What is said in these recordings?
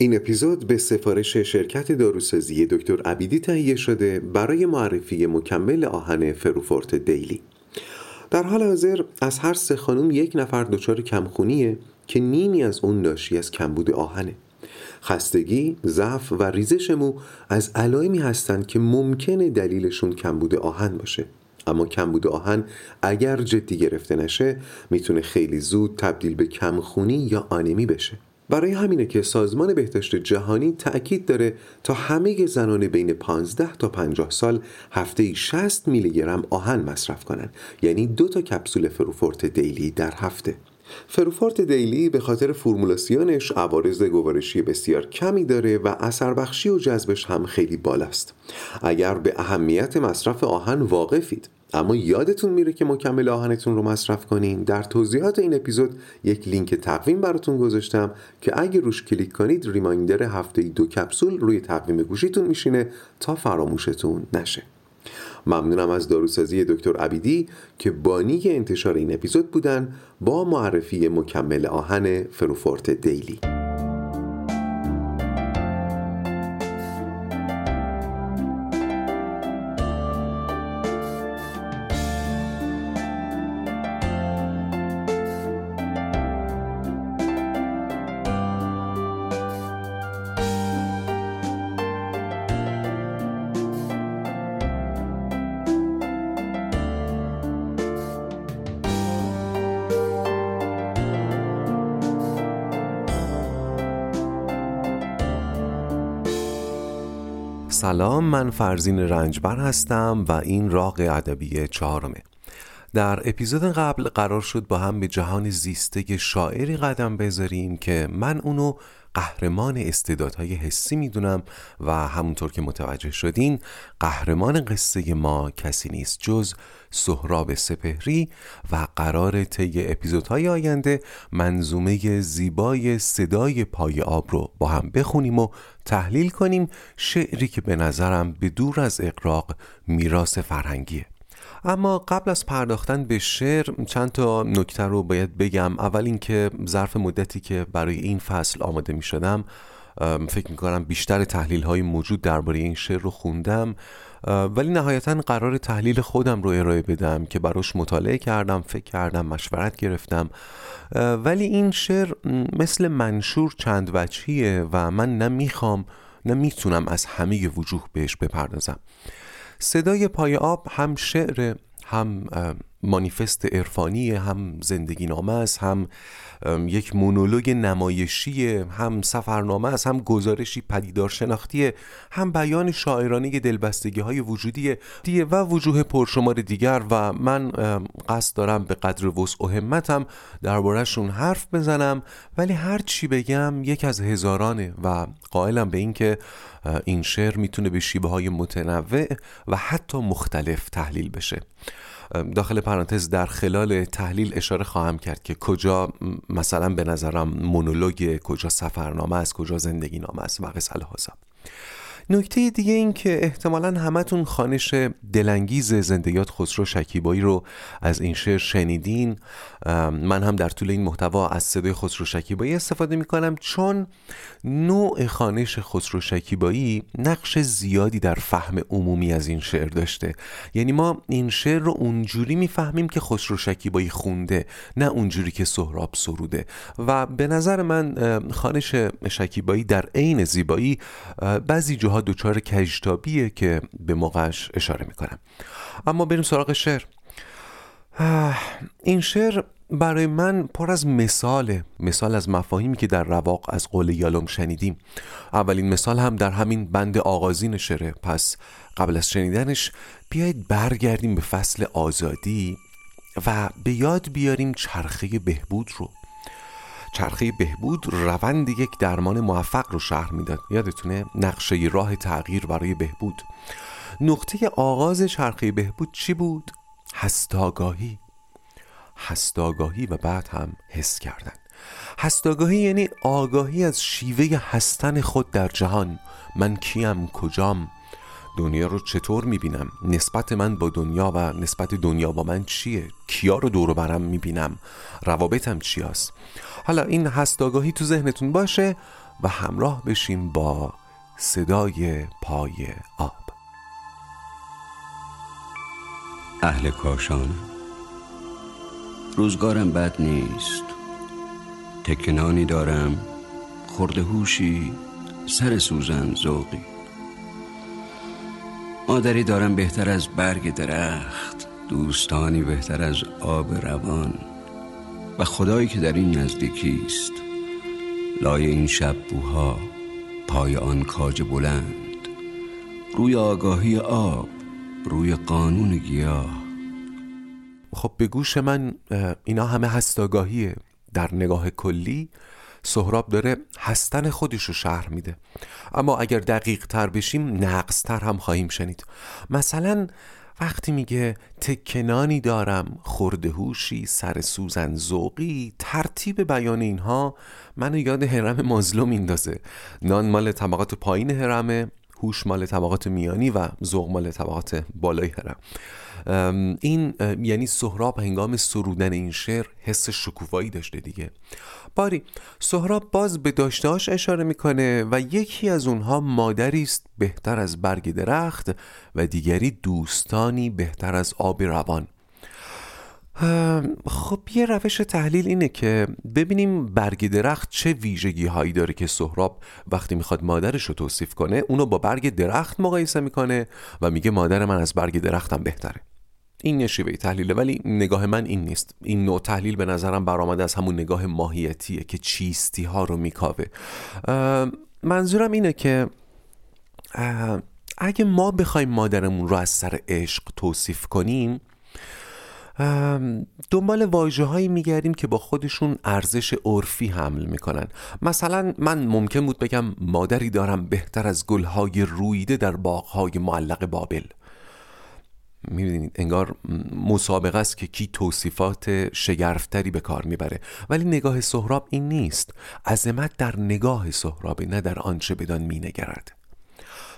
این اپیزود به سفارش شرکت داروسازی دکتر عبیدی تهیه شده برای معرفی مکمل آهن فروفورت دیلی. در حال حاضر از هر سه خانم یک نفر دچار کمخونیه که نیمی از اون ناشی از کمبود آهنه. خستگی، ضعف و ریزش مو از علائمی هستند که ممکنه دلیلشون کمبود آهن باشه. اما کمبود آهن اگر جدی گرفته نشه می‌تونه خیلی زود تبدیل به کمخونی یا آنمی بشه. برای همینه که سازمان بهداشت جهانی تأکید داره تا همه زنان بین 15 تا 50 سال هفته 60 میلی گرم آهن مصرف کنن یعنی دو تا کپسول فروفورت دیلی در هفته. فروفورت دیلی به خاطر فرمولاسیونش عوارض گوارشی بسیار کمی داره و اثر بخشی و جذبش هم خیلی بالاست. اگر به اهمیت مصرف آهن واقفید اما یادتون میره که مکمل آهنتون رو مصرف کنین؟ در توضیحات این اپیزود یک لینک تقویم براتون گذاشتم که اگه روش کلیک کنید ریمایندر هفته دو کپسول روی تقویم گوشیتون میشینه تا فراموشتون نشه. ممنونم از داروسازی دکتر عبیدی که بانی انتشار این اپیزود بودن با معرفی مکمل آهن فروفورت دیلی. من فرزین رنجبر هستم و این راق ادبی چهارمه. در اپیزود قبل قرار شد با هم به جهان زیسته شاعری قدم بذاریم که من اونو قهرمان استعدادهای حسی می‌دونم و همونطور که متوجه شدین قهرمان قصه ما کسی نیست جز سهراب سپهری و قرار طی اپیزودهای آینده منظومه زیبای صدای پای آب رو با هم بخونیم و تحلیل کنیم شعری که به نظرم به دور از اقراق میراث فرهنگیه. اما قبل از پرداختن به شعر چند تا نکته رو باید بگم. اول اینکه ظرف مدتی که برای این فصل آماده می شدم فکر می کنم بیشتر تحلیل های موجود درباره این شعر رو خوندم. ولی نهایتا قرار تحلیل خودم رو ارائه بدم که براش مطالعه کردم فکر کردم مشورت گرفتم. ولی این شعر مثل منشور چند وجهیه و من نمی‌خوام نمی‌تونم از همه وجوه بهش بپردازم. صدای پای آب هم شعر هم مانیفست عرفانی هم زندگی نامه است هم یک مونولوگ نمایشی هم سفرنامه است هم گزارشی پدیدار شناختی هم بیان شاعرانه دلبستگی های وجودی دیه و وجوه پرشمار دیگر و من قصد دارم به قدر وسع و همتم دربارهشون حرف بزنم ولی هر چی بگم یک از هزارانه و قائلم به اینکه این شعر می‌تونه به شیبه های متنوع و حتی مختلف تحلیل بشه. داخل پرانتز در خلال تحلیل اشاره خواهم کرد که کجا مثلا به نظرم مونولوگ کجا سفرنامه است کجا زندگی نامه است و قصه نکته دیگه این که احتمالا همتون خانش دلانگیز زندگیات خسرو شکیبایی رو از این شعر شنیدین. من هم در طول این محتوا از صدای خسرو شکیبایی استفاده می کنم چون نوع خانش خسرو شکیبایی نقش زیادی در فهم عمومی از این شعر داشته. یعنی ما این شعر رو اونجوری می‌فهمیم که خسرو شکیبایی خونده نه اونجوری که سهراب سروده. و به نظر من خانش شکیبایی در عین زیبایی بعضی جاها دچار کجتابیه که به موقعش اشاره می‌کنم. اما بریم سراغ شعر. این شعر برای من پر از مثاله. مثال از مفاهیمی که در رواق از قول یالوم شنیدیم. اولین مثال هم در همین بند آغازین شعره. پس قبل از شنیدنش بیایید برگردیم به فصل آزادی و به یاد بیاریم چرخه بهبود رو. چرخه بهبود روند یک درمان موفق رو شهر می‌داد. یادتونه نقشه راه تغییر برای بهبود. نقطه آغاز چرخه بهبود چی بود؟ هستاگاهی. هستاگاهی و بعد هم حس کردن. هستاگاهی یعنی آگاهی از شیوه هستن خود در جهان. من کیم؟ کجام؟ دنیا رو چطور می‌بینم؟ نسبت من با دنیا و نسبت دنیا با من چیه؟ کیا رو دور برم می‌بینم؟ روابطم چی هست؟ حالا این هست آگاهی تو ذهنتون باشه و همراه بشیم با صدای پای آب. اهل کاشان؟ روزگارم بد نیست. تکنانی دارم. خورده هوشی سر سوزن زوقی مادری دارم بهتر از برگ درخت دوستانی بهتر از آب روان. و خدایی که در این نزدیکی است. لای این شب بوها پای آن کاج بلند. روی آگاهی آب روی قانون گیاه. خب به گوش من اینا همه هست آگاهیه در نگاه کلی. سهراب داره هستن خودش رو شهر میده. اما اگر دقیق تر بشیم نقص تر هم خواهیم شنید. مثلا وقتی میگه تکنانی دارم خورده هوشی سر سوزن زوقی ترتیب بیان اینها منو یاد حرم مازلو میندازه. نان مال طبقات پایین حرمه هوش مال طبقات میانی و ذوق مال طبقات بالای هرم این یعنی سهراب هنگام سرودن این شعر حس شکوفایی داشته دیگه. باری سهراب باز به داشتهاش اشاره می‌کنه و یکی از اونها مادری است بهتر از برگ درخت و دیگری دوستانی بهتر از آب روان. خب یه روش تحلیل اینه که ببینیم برگ درخت چه ویژگی هایی داره که سهراب وقتی می‌خواد مادرش رو توصیف کنه اونو با برگ درخت مقایسه می‌کنه و میگه مادر من از برگ درختم بهتره. این نشیوه تحلیله ولی نگاه من این نیست. این نوع تحلیل به نظرم برآمده از همون نگاه ماهیتیه که چیستی ها رو میکاوه. منظورم اینه که اگه ما بخوایم مادرمون رو از سر عشق توصیف کنیم دنبال واجه هایی میگردیم که با خودشون ارزش عرفی حمل می‌کنن. مثلا من ممکن بود بگم مادری دارم بهتر از گلهای رویده در باغهای معلق بابل. می‌بینید انگار مسابقه است که کی توصیفات شگرفتری به کار می‌بره. ولی نگاه سهراب این نیست. عظمت در نگاه سهرابه نه در آنچه بدان مینگرد.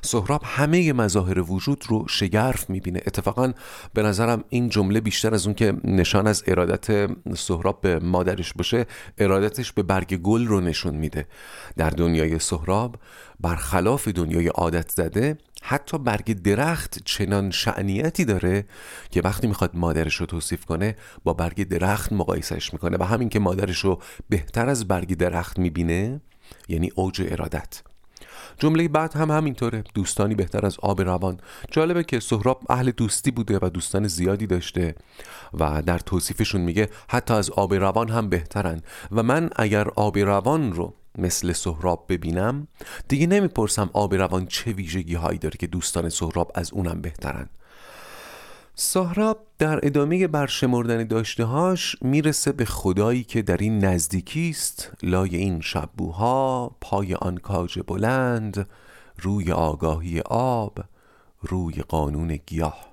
سهراب همه مظاهر وجود رو شگرف می‌بینه. اتفاقا به نظرم این جمله بیشتر از اون که نشان از ارادت سهراب به مادرش باشه ارادتش به برگ گل رو نشون میده. در دنیای سهراب برخلاف دنیای عادت زده حتی برگ درخت چنان شعنیتی داره که وقتی می‌خواد مادرش رو توصیف کنه با برگ درخت مقایسش می‌کنه و همین که مادرش رو بهتر از برگ درخت می‌بینه یعنی اوج ارادت. جمله بعد هم همینطوره دوستانی بهتر از آب روان. جالبه که سهراب اهل دوستی بوده و دوستان زیادی داشته و در توصیفشون میگه حتی از آب روان هم بهترن و من اگر آب روان رو مثل سهراب ببینم؟ دیگه نمی‌پرسم آب روان چه ویژگی هایی داره که دوستان سهراب از اونم بهترن. سهراب در ادامه برشمردن داشتهاش می‌رسه به خدایی که در این نزدیکی است. لای این شبوها پای آن کاج بلند روی آگاهی آب روی قانون گیاه.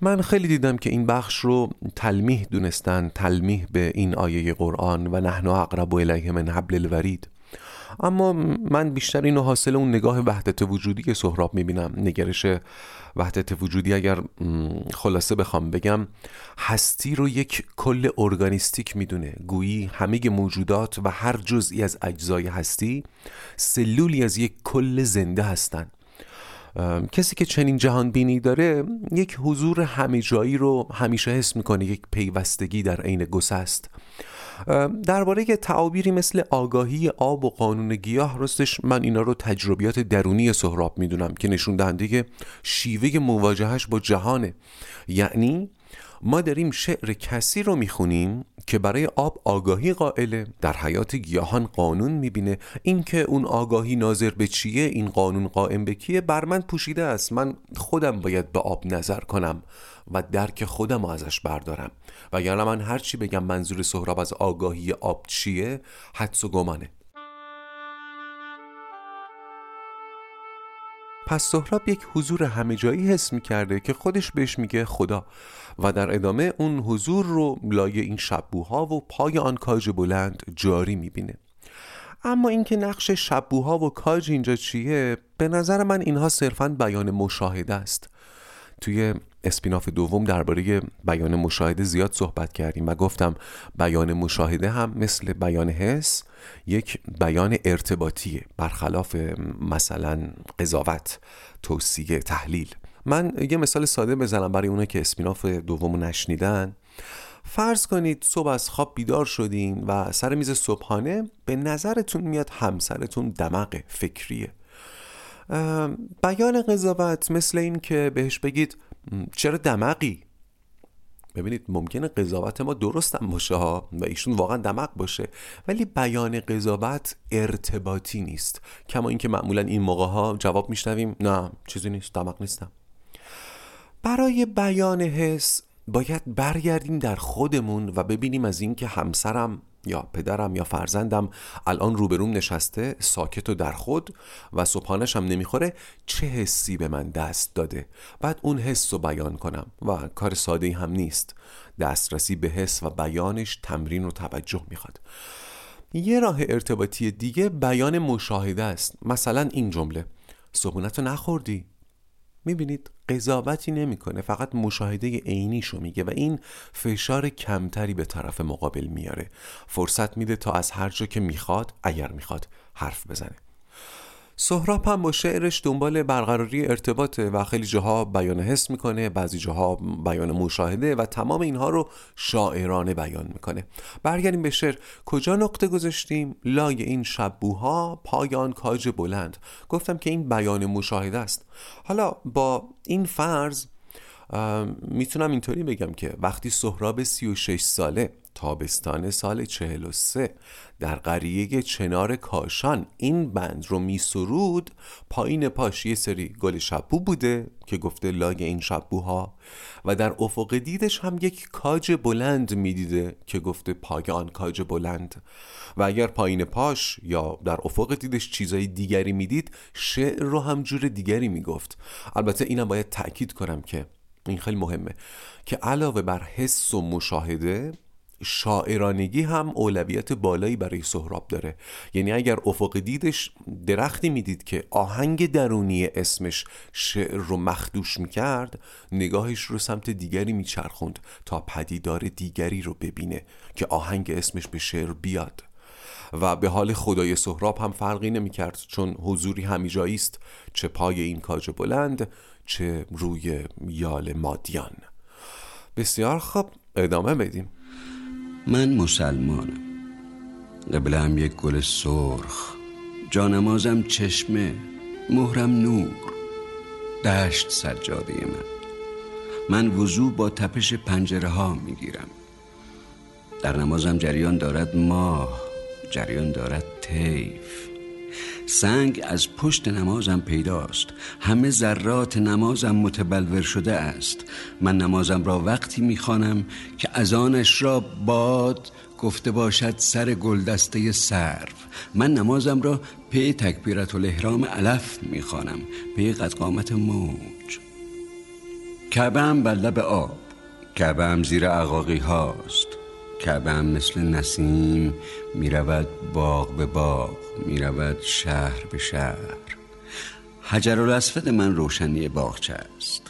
من خیلی دیدم که این بخش رو تلمیح دونستن تلمیح به این آیه قرآن و نحن اقرب الیه من حبل الورید. اما من بیشتر اینو حاصل اون نگاه وحدت وجودی که سهراب می‌بینم. نگرش وحدت وجودی اگر خلاصه بخوام بگم هستی رو یک کل ارگانیستیک می‌دونه. گویی همه موجودات و هر جزئی از اجزای هستی سلولی از یک کل زنده هستند کسی که چنین جهان بینی داره یک حضور همه جایی رو همیشه حس می‌کنه یک پیوستگی در عین گسست. درباره تعابیری مثل آگاهی آب و قانون گیاه راستش من اینا رو تجربیات درونی سهراب می‌دونم که نشون دهنده شیوه مواجهش با جهانه. یعنی ما داریم شعر کسی رو می‌خونیم که برای آب آگاهی قائله در حیات گیاهان قانون می‌بینه. اینکه اون آگاهی ناظر به چیه این قانون قائم به کیه بر من پوشیده است. من خودم باید به آب نظر کنم و درک خودم ازش بردارم. وگرنه من هرچی بگم منظور سهراب از آگاهی آب چیه حدس و گمانه. پس سهراب یک حضور همه جایی حس می‌کرده که خودش بهش میگه خدا و در ادامه اون حضور رو لایه این شبوها و پای آن کاج بلند جاری می‌بینه. اما اینکه نقش شبوها و کاج اینجا چیه به نظر من اینها صرفا بیان مشاهده است. توی اسپیناف دوم درباره بیان مشاهده زیاد صحبت کردیم و گفتم بیان مشاهده هم مثل بیان حس یک بیان ارتباطیه برخلاف مثلا قضاوت توصیه تحلیل. من یه مثال ساده بزنم برای اونه که اسپیناف دوم نشنیدن. فرض کنید صبح از خواب بیدار شدین و سر میز صبحانه به نظرتون میاد همسرتون دمق فکریه. بیان قضاوت مثل این که بهش بگید چرا دمقی؟ ببینید ممکنه قضاوت ما درستم باشه ها و ایشون واقعا دمق باشه ولی بیان قضاوت ارتباطی نیست. کما اینکه معمولا این موقع ها جواب میشنویم نه چیزی نیست دمق نیستم. برای بیان حس باید برگردیم در خودمون و ببینیم از اینکه همسرم یا پدرم یا فرزندم الان روبروم نشسته ساکت و در خود و صبحانش هم نمی‌خوره چه حسی به من دست داده؟ بعد اون حس رو بیان کنم و کار ساده هم نیست. دسترسی به حس و بیانش تمرین و توجه می‌خواد. یه راه ارتباطی دیگه بیان مشاهده است. مثلا این جمله صبحونت رو نخوردی؟ می‌بینید قضاوتی نمی‌کنه فقط مشاهده عینیشو میگه و این فشار کمتری به طرف مقابل میاره. فرصت میده تا از هر جا که می‌خواد اگر می‌خواد حرف بزنه. سهراب هم با شعرش دنبال برقراری ارتباطه و خیلی جاها بیان حس می‌کنه بعضی جاها بیان مشاهده و تمام اینها رو شاعرانه بیان می‌کنه. برگردیم به شعر. کجا نقطه گذاشتیم؟ لای این شبوها پایان کاج بلند. گفتم که این بیان مشاهده است. حالا با این فرض می‌تونم اینطوری بگم که وقتی سهراب 36 ساله تابستان سال 43 در قریه چنار کاشان این بند رو میسرود پایین پاش یه سری گل شبو بوده که گفته لای این شبوها و در افق دیدش هم یک کاج بلند می‌دیده که گفته پای آن کاج بلند. و اگر پایین پاش یا در افق دیدش چیزای دیگری می‌دید شعر رو هم جور دیگری می‌گفت البته اینم باید تأکید کنم که این خیلی مهمه که علاوه بر حس و مشاهده شاعرانگی هم اولویت بالایی برای سهراب داره. یعنی اگر افق دیدش درختی می‌دید که آهنگ درونی اسمش شعر رو مخدوش می‌کرد نگاهش رو سمت دیگری میچرخوند تا پدیدار دیگری رو ببینه که آهنگ اسمش به شعر بیاد. و به حال خدای سهراب هم فرقی نمی‌کرد چون حضوری همیجایی است چه پای این کاج بلند چه روی یال مادیان. بسیار خوب ادامه بدیم. من مسلمانم. قبلم یک گل سرخ جانمازم چشمه مهرم نور. دشت سجاده من. من وضوع با تپش پنجره ها می‌گیرم. در نمازم جریان دارد ماه جریان دارد تیف سنگ از پشت نمازم پیداست. همه ذرات نمازم متبلور شده است. من نمازم را وقتی می‌خوانم که از آنش را باد گفته باشد سر گلدسته سرف من نمازم را پی تکبیرت الاحرام علف می‌خوانم. پی قدقامت موج. کعبه بر لب آب. کعبه زیر عقاقی هاست کعبه هم مثل نسیم می‌رود باغ به باغ می‌رود شهر به شهر. حجر الاسفد من روشنی باغچه است.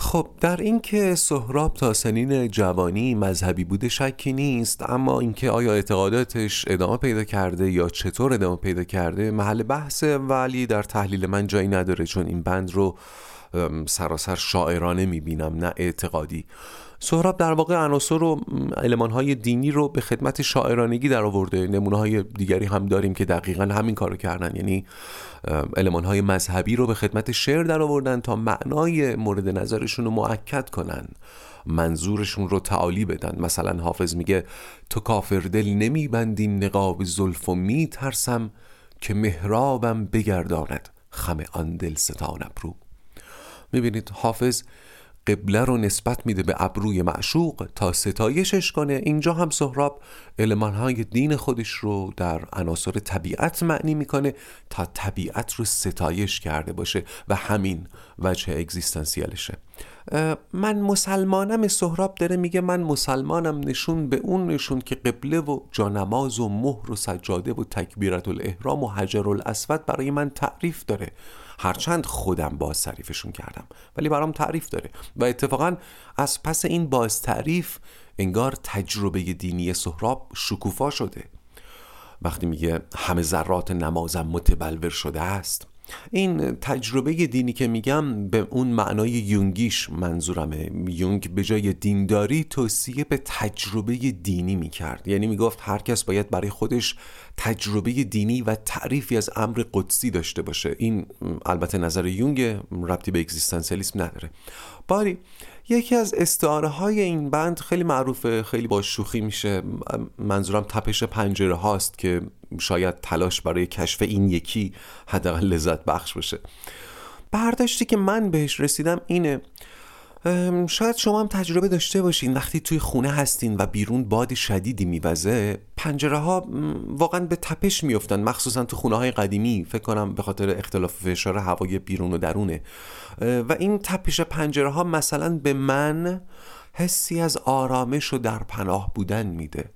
خب در اینکه سهراب تا سنین جوانی مذهبی بوده شکی نیست اما اینکه آیا اعتقاداتش ادامه پیدا کرده یا چطور ادامه پیدا کرده محل بحثه ولی در تحلیل من جایی نداره چون این بند رو سراسر شاعرانه می‌بینم نه اعتقادی. سهراب در واقع عناصر و های دینی رو به خدمت شاعرانگی در آورده. نمونه های دیگری هم داریم که دقیقا همین کارو کردن. یعنی های مذهبی رو به خدمت شعر در آوردن تا معنای مورد نظرشون رو معکد کنن. منظورشون رو تعالی بدن. مثلا حافظ میگه تو کافر دل نمیبندی نقاب زلف و میترسم که مهرابم بگرداند خم آن دل ستان ابرو. می‌بینید حافظ قبله رو نسبت میده به ابروی معشوق تا ستایشش کنه. اینجا هم سهراب های دین خودش رو در عناصر طبیعت معنی می‌کنه تا طبیعت رو ستایش کرده باشه و همین وجه اگزیستانسیالشه. من مسلمانم سهراب داره میگه من مسلمانم نشون به اون نشون که قبله و جانماز و مهر و سجاده و تکبیرت الاحرام و حجر الاسود برای من تعریف داره. هرچند خودم باز تعریفشون کردم ولی برام تعریف داره و اتفاقا از پس این باز تعریف انگار تجربه دینی سهراب شکوفا شده. وقتی میگه همه ذرات نمازم متبلور شده است این تجربه دینی که میگم به اون معنای یونگیش منظورمه. یونگ به جای دینداری توصیه به تجربه دینی می‌کرد. یعنی می‌گفت هر کس باید برای خودش تجربه دینی و تعریفی از امر قدسی داشته باشه. این البته نظر یونگ ربطی به اگزیستانسیالیسم نداره. باری یکی از استعاره های این بند خیلی معروفه خیلی با شوخی میشه. منظورم تپش پنجره هاست که شاید تلاش برای کشف این یکی حداقل لذت بخش باشه. برداشتی که من بهش رسیدم اینه شاید شما هم تجربه داشته باشین. وقتی توی خونه هستین و بیرون باد شدیدی میوزه پنجره ها واقعا به تپش میفتن مخصوصا تو خونه های قدیمی. فکر کنم به خاطر اختلاف فشار هوای بیرون و درونه. و این تپش پنجره ها مثلا به من حسی از آرامش و در پناه بودن میده.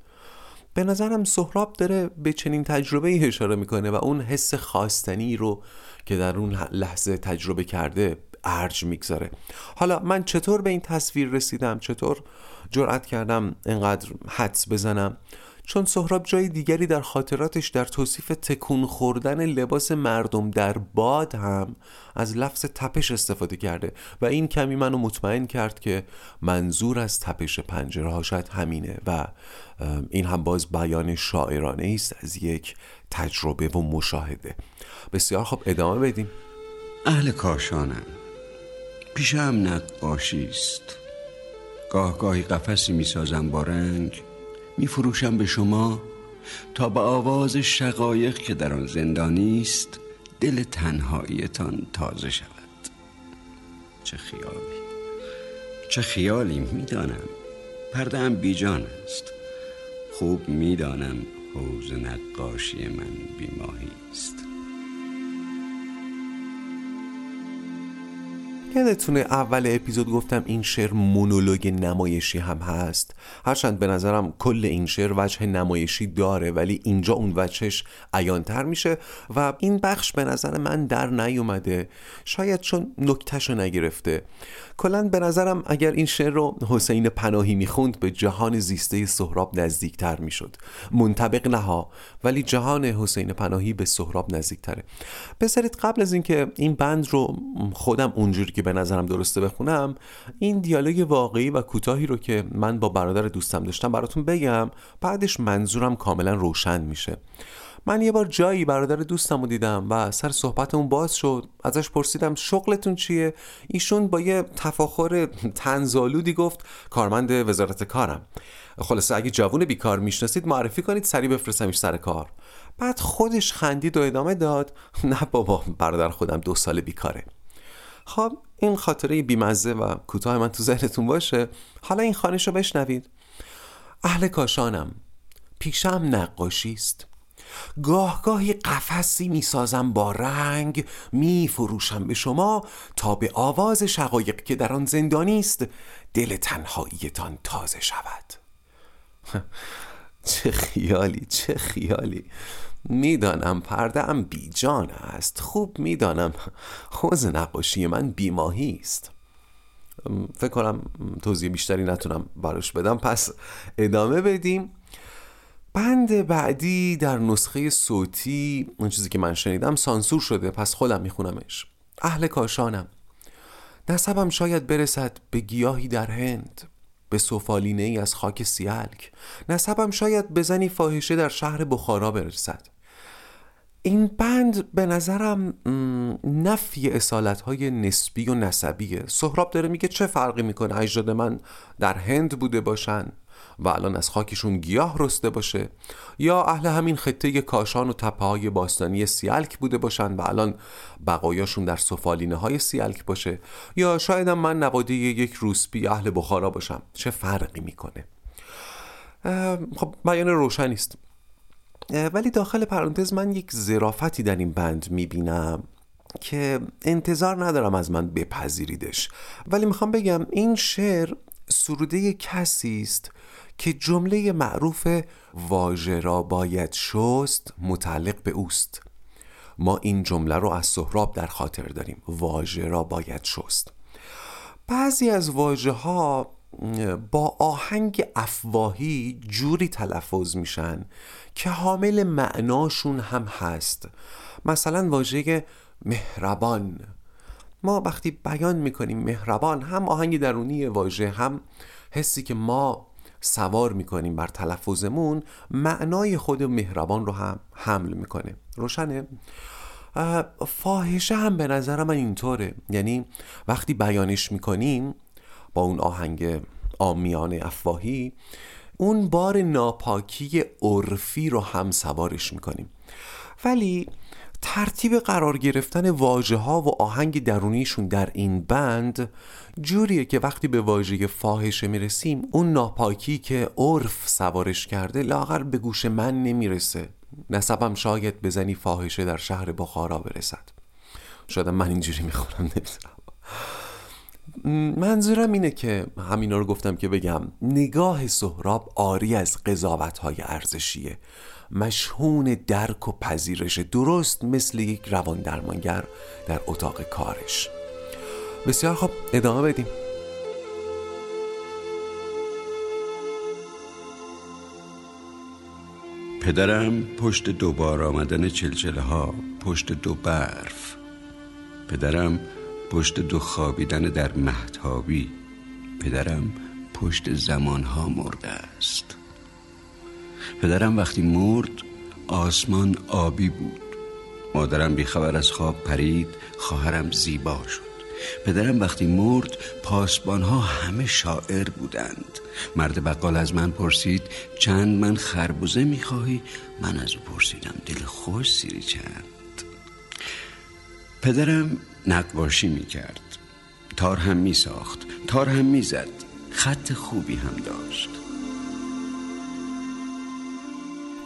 به نظرم سهراب داره به چنین تجربه اشاره می‌کنه و اون حس خواستنی رو که در اون لحظه تجربه کرده ارج می‌گذاره. حالا من چطور به این تصویر رسیدم؟ چطور جرأت کردم اینقدر حدس بزنم؟ چون سهراب جای دیگری در خاطراتش در توصیف تکون خوردن لباس مردم در باد هم از لفظ تپش استفاده کرده و این کمی منو مطمئن کرد که منظور از تپش پنجره شاید همینه و این هم باز بیان شاعرانه است از یک تجربه و مشاهده. بسیار خب ادامه بدیم. اهل کاشانم پیشم نقاشی است. گاه گاهی قفسی می‌سازم با رنگ میفروشم به شما تا به آواز شقایق که در آن زندانی است دل تنهاییتان تازه شود. چه خیالی چه خیالی می‌دانم پرده هم بیجان است. خوب می‌دانم حوز نقاشی من بیماهی است. یادتونه اول اپیزود گفتم این شعر مونولوگ نمایشی هم هست؟ هرچند به نظرم کل این شعر وجه نمایشی داره ولی اینجا اون وجهش عیانتر میشه و این بخش به نظر من در نیومده. شاید چون نکتش رو نگرفته. کلا به نظرم اگر این شعر رو حسین پناهی می‌خوند به جهان زیسته سهراب نزدیکتر می‌شد. منطبق نها ولی جهان حسین پناهی به سهراب نزدیکتره. بذارید قبل از اینکه این بند رو خودم اونجوری به نظرم درسته بخونم این دیالوگ واقعی و کوتاهی رو که من با برادر دوستم داشتم براتون بگم بعدش منظورم کاملا روشن میشه. من یه بار جایی برادر دوستم رو دیدم و سر صحبتمون باز شد ازش پرسیدم شغلتون چیه؟ ایشون با یه تفاخر تنزالودی گفت کارمند وزارت کارم. خلاصه اگه جوون بیکار می‌شناسید معرفی کنید سریع بفرستمش سر کار. بعد خودش خندید و ادامه داد نه بابا برادر خودم دو سال بیکاره. خب این خاطره بیمزه و کوتاه من تو ذهنتون باشه. حالا این خانش رو بشنوید. اهل کاشانم پیشم نقاشی است. گاه گاهی قفسی می‌سازم با رنگ میفروشم به شما تا به آواز شقایق که در آن زندانی است دل تنهاییتان تازه شود. چه خیالی چه خیالی. می‌دانم پرده ام بیجان است. خوب می‌دانم خوز نقاشی من بیماهی است. فکر کنم توضیح بیشتری نتونم براش بدم. پس ادامه بدیم. بند بعدی در نسخه صوتی اون چیزی که من شنیدم سانسور شده. پس خودم میخونمش. اهل کاشانم. نسبم شاید برسد به گیاهی در هند. به سفالینه ای از خاک سیلک. نسبم شاید بزنی فاحشه در شهر بخارا برسد. این بند به نظرم نفی اصالت های نسبی و نسبیه. سهراب داره میگه چه فرقی می‌کنه؟ اجداد من در هند بوده باشن. و الان از خاکشون گیاه رسته باشه. یا اهل همین خطه کاشان و تپه های باستانی سیالک بوده باشن و الان بقایاشون در سفالینه های سیالک باشه. یا شاید من نواده یک روسپی اهل بخارا باشم. چه فرقی می‌کنه؟ خب بیان روشنی است ولی داخل پرانتز من یک زرافتی در این بند می‌بینم که انتظار ندارم از من بپذیریدش. ولی می‌خوام بگم این شعر سروده کسی است که جمله معروف واژه را باید شست متعلق به اوست. ما این جمله رو از سهراب در خاطر داریم. واژه را باید شست. بعضی از واژه ها با آهنگ افواهی جوری تلفظ میشن که حامل معناشون هم هست. مثلا واژه مهربان ما وقتی بیان می‌کنیم مهربان هم آهنگ درونی واژه هم حسی که ما سوار می‌کنیم بر تلفظمون معنای خود مهربان رو هم حمل می‌کنه. روشنه؟ فاحشه هم به نظر من اینطوره. یعنی وقتی بیانش می‌کنیم با اون آهنگ آمیان افواهی اون بار ناپاکی عرفی رو هم سوارش می‌کنیم. ولی ترتیب قرار گرفتن واژه ها و آهنگ درونیشون در این بند جوریه که وقتی به واژه فاحشه می‌رسیم اون ناپاکی که عرف سوارش کرده لاغر به گوش من نمی‌رسه. نسبم شاید بزنی فاحشه در شهر بخارا برسد. شاید من اینجوری می‌خونم نمی‌دونم. منظورم اینه که همینا رو گفتم که بگم نگاه سهراب آری از قضاوت های ارزشیه. مشهون درک و پذیرش درست مثل یک روان درمانگر در اتاق کارش. بسیار خب ادامه بدیم. پدرم پشت دو بار آمدن چلچله ها پشت دو برف. پدرم پشت دو خوابیدن در محتابی پدرم پشت زمانها مرده است. پدرم وقتی مرد آسمان آبی بود. مادرم بیخبر از خواب پرید خواهرم زیبا شد. پدرم وقتی مرد پاسبانها همه شاعر بودند. مرد بقال از من پرسید چند من خربوزه می‌خواهی؟ من از او پرسیدم دل خوش سیری چند؟ پدرم نقاشی می‌کرد. تار هم میساخت تار هم می‌زد خط خوبی هم داشت.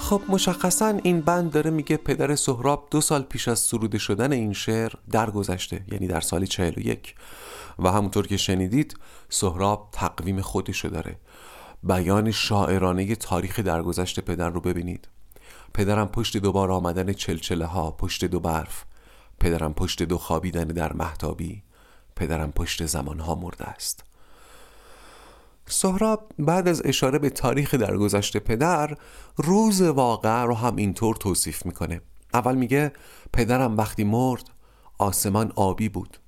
خب مشخصا این بند داره میگه پدر سهراب دو سال پیش از سروده شدن این شعر درگذشته یعنی در سال 41 و همونطور که شنیدید سهراب تقویم خودشو داره. بیان شاعرانه تاریخ درگذشت پدر رو ببینید. پدرم پشت دوبار آمدن چلچله ها پشت دو برف. پدرم پشت دو خوابیدن در محتابی پدرم پشت زمانها مرده است. سهراب بعد از اشاره به تاریخ درگذشت پدر روز واقع رو هم اینطور توصیف می‌کنه. اول میگه پدرم وقتی مرد آسمان آبی بود.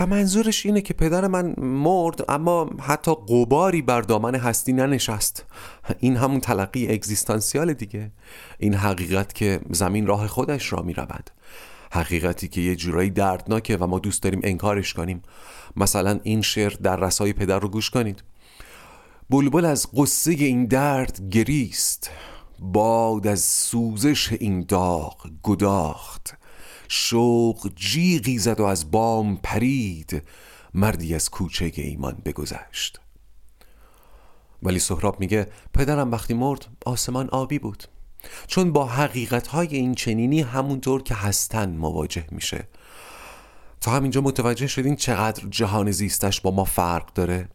و منظورش اینه که پدر من مرد اما حتی قباری بر دامن هستی ننشست. این همون تلقی اگزیستانسیال دیگه. این حقیقت که زمین راه خودش را می‌رود. حقیقتی که یه جورایی دردناکه و ما دوست داریم انکارش کنیم. مثلا این شعر در رسای پدر رو گوش کنید. بلبل از قصه این درد گریست. باد از سوزش این داغ گداخت. شوق جیغی زد و از بام پرید. مردی از کوچه ایمان بگذشت. ولی سهراب میگه پدرم وقتی مرد آسمان آبی بود. چون با حقیقت های این چنینی همونطور که هستن مواجه میشه. تا همینجا متوجه شدین چقدر جهان زیستش با ما فرق داره؟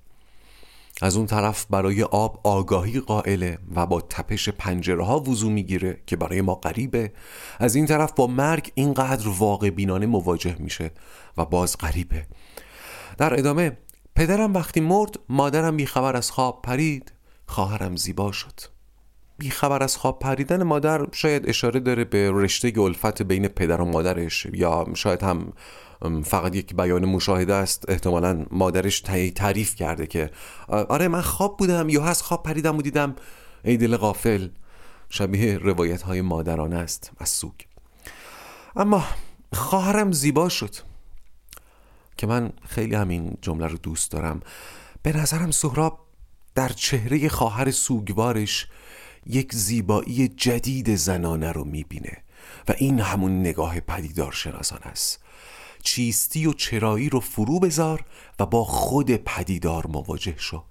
از اون طرف برای آب آگاهی قائله و با تپش پنجره ها وضو می‌گیره که برای ما غریبه. از این طرف با مرگ اینقدر واقع بینانه مواجه میشه و باز غریبه. در ادامه پدرم وقتی مرد مادرم بیخبر از خواب پرید خواهرم زیبا شد. بیخبر از خواب پریدن مادر شاید اشاره داره به رشته الفت بین پدر و مادرش یا شاید هم فقط یک بیان مشاهده است. احتمالا مادرش تعریف کرده که آره من خواب بودم یا از خواب پریدم و دیدم. ای دل غافل. شبیه روایت های مادرانه است. از سوگ. اما خواهرم زیبا شد. که من خیلی همین جمله رو دوست دارم. به نظرم سهراب در چهره خواهر سوگوارش یک زیبایی جدید زنانه رو می‌بینه و این همون نگاه پدیدار شناسان است. چیستی و چرایی رو فرو بذار و با خود پدیدار مواجه شو.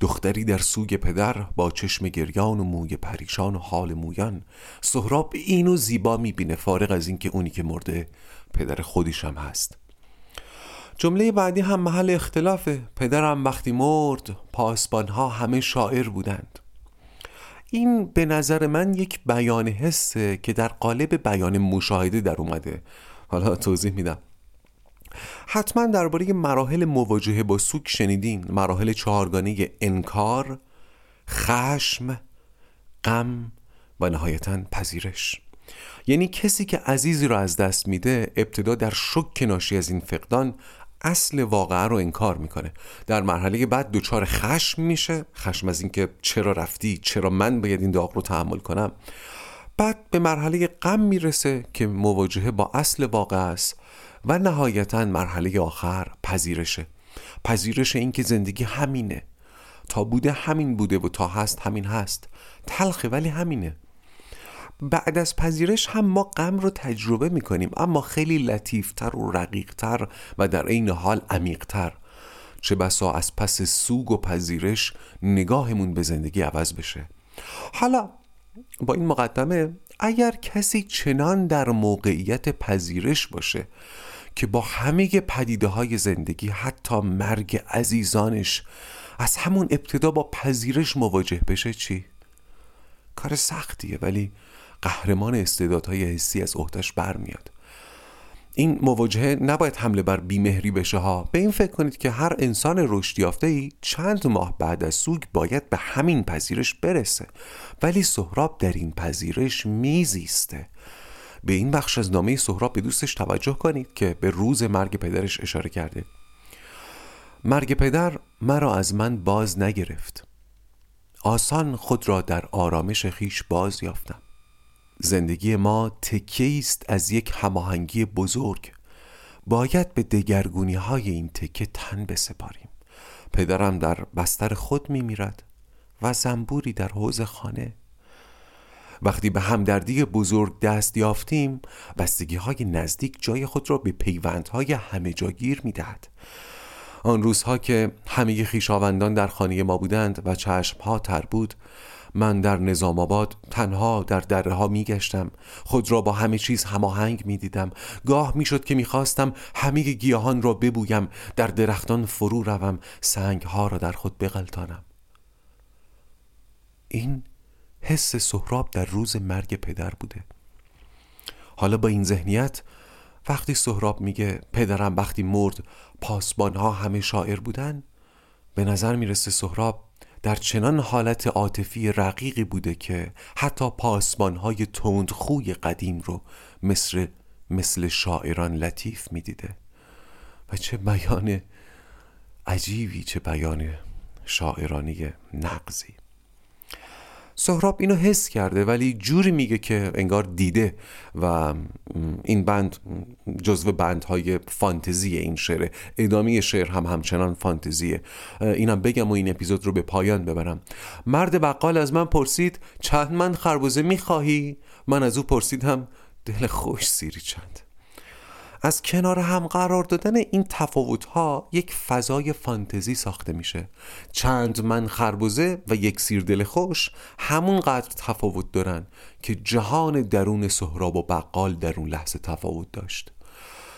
دختری در سوی پدر با چشم گریان و موی پریشان و حال مویان سهراب اینو زیبا می‌بینه فارغ از اینکه اونی که مرده پدر خودش هم هست. جمله بعدی هم محل اختلافه پدرم وقتی مرد پاسبانها همه شاعر بودند. این به نظر من یک بیان حسه که در قالب بیان مشاهده در اومده. حالا توضیح میدم. حتما درباره مراحل مواجهه با سوک شنیدین. مراحل چهارگانه انکار خشم غم و نهایتا پذیرش. یعنی کسی که عزیزی رو از دست میده ابتدا در شک ناشی از این فقدان اصل واقعه رو انکار می‌کنه. در مرحله بعد دچار خشم میشه. خشم از اینکه چرا رفتی چرا من باید این داغ رو تحمل کنم. بعد به مرحله غم می‌رسه که مواجهه با اصل واقع است و نهایتا مرحله آخر پذیرشه. پذیرش اینکه زندگی همینه. تا بوده همین بوده و تا هست همین هست. تلخه ولی همینه. بعد از پذیرش هم ما غم رو تجربه می‌کنیم اما خیلی لطیفتر و رقیقتر و در عین حال عمیقتر چه بسا از پس سوگ و پذیرش نگاهمون به زندگی عوض بشه حالا با این مقدمه اگر کسی چنان در موقعیت پذیرش باشه که با همه پدیده های زندگی حتی مرگ عزیزانش از همون ابتدا با پذیرش مواجه بشه چی؟ کار سختیه ولی قهرمان استعدادهای حسی از عهدهش برمیاد. این مواجهه نباید حمله بر بیمهری بشه ها. به این فکر کنید که هر انسان رشد یافته ای چند ماه بعد از سوگ باید به همین پذیرش برسه. ولی سهراب در این پذیرش میزیسته. به این بخش از نامه سهراب به دوستش توجه کنید که به روز مرگ پدرش اشاره کرده. مرگ پدر مرا از من باز نگرفت. آسان خود را در آرامش خیش باز یافتم. زندگی ما تکه است از یک هماهنگی بزرگ. باید به دگرگونی های این تکه تن بسپاریم. پدرم در بستر خود می میرد و زنبوری در حوز خانه. وقتی به همدردی بزرگ دست یافتیم بستگی های نزدیک جای خود را به پیوندهای همه جاگیر می دهد. آن روزها که همه خیشاوندان در خانه ما بودند و چشمها تر بود من در نظام آباد تنها در دره ها می گشتم. خود را با همه چیز هماهنگ می دیدم. گاه می شد که می خواستم همه گیاهان را ببویم. در درختان فرو روم. سنگ ها را در خود بغلطانم این حس سهراب در روز مرگ پدر بوده. حالا با این ذهنیت وقتی سهراب میگه پدرم وقتی مرد پاسبان ها همه شاعر بودن به نظر می‌رسه سهراب در چنان حالت عاطفی رقیقی بوده که حتی پاسبان های تندخوی قدیم رو مثل, مثل شاعران لطیف می‌دیده. و چه بیان عجیبی چه بیان شاعرانی نقضی. سهراب اینو حس کرده ولی جوری میگه که انگار دیده و این بند جزو بندهای فانتزی این شعره. ادامه شعر هم همچنان فانتزیه. اینم بگم و این اپیزود رو به پایان ببرم. مرد بقال از من پرسید چند من خربوزه می‌خواهی؟ من از او پرسیدم دل خوش سیری چند؟ از کنار هم قرار دادن این تفاوت ها یک فضای فانتزی ساخته میشه. چند من خربوزه و یک سیر دل خوش همون قدر تفاوت دارن که جهان درون سهراب و بقال در اون لحظه تفاوت داشت.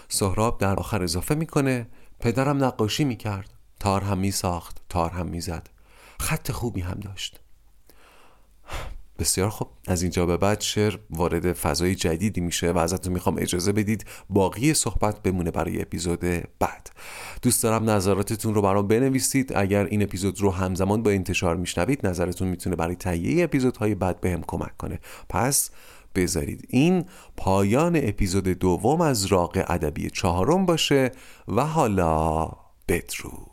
سهراب در آخر اضافه می‌کنه پدرم نقاشی می‌کرد. تار هم میساخت تار هم می‌زد. خط خوبی هم داشت. بسیار خوب. از اینجا به بعد شعر وارد فضای جدیدی میشه و ازتون می‌خوام اجازه بدید باقی صحبت بمونه برای اپیزود بعد. دوست دارم نظراتتون رو برام بنویسید. اگر این اپیزود رو همزمان با انتشار میشنوید نظرتون می‌تونه برای تهیه اپیزودهای بعد بهم کمک کنه. پس بذارید این پایان اپیزود دوم از راق ادبی چهارم باشه و حالا بدرود.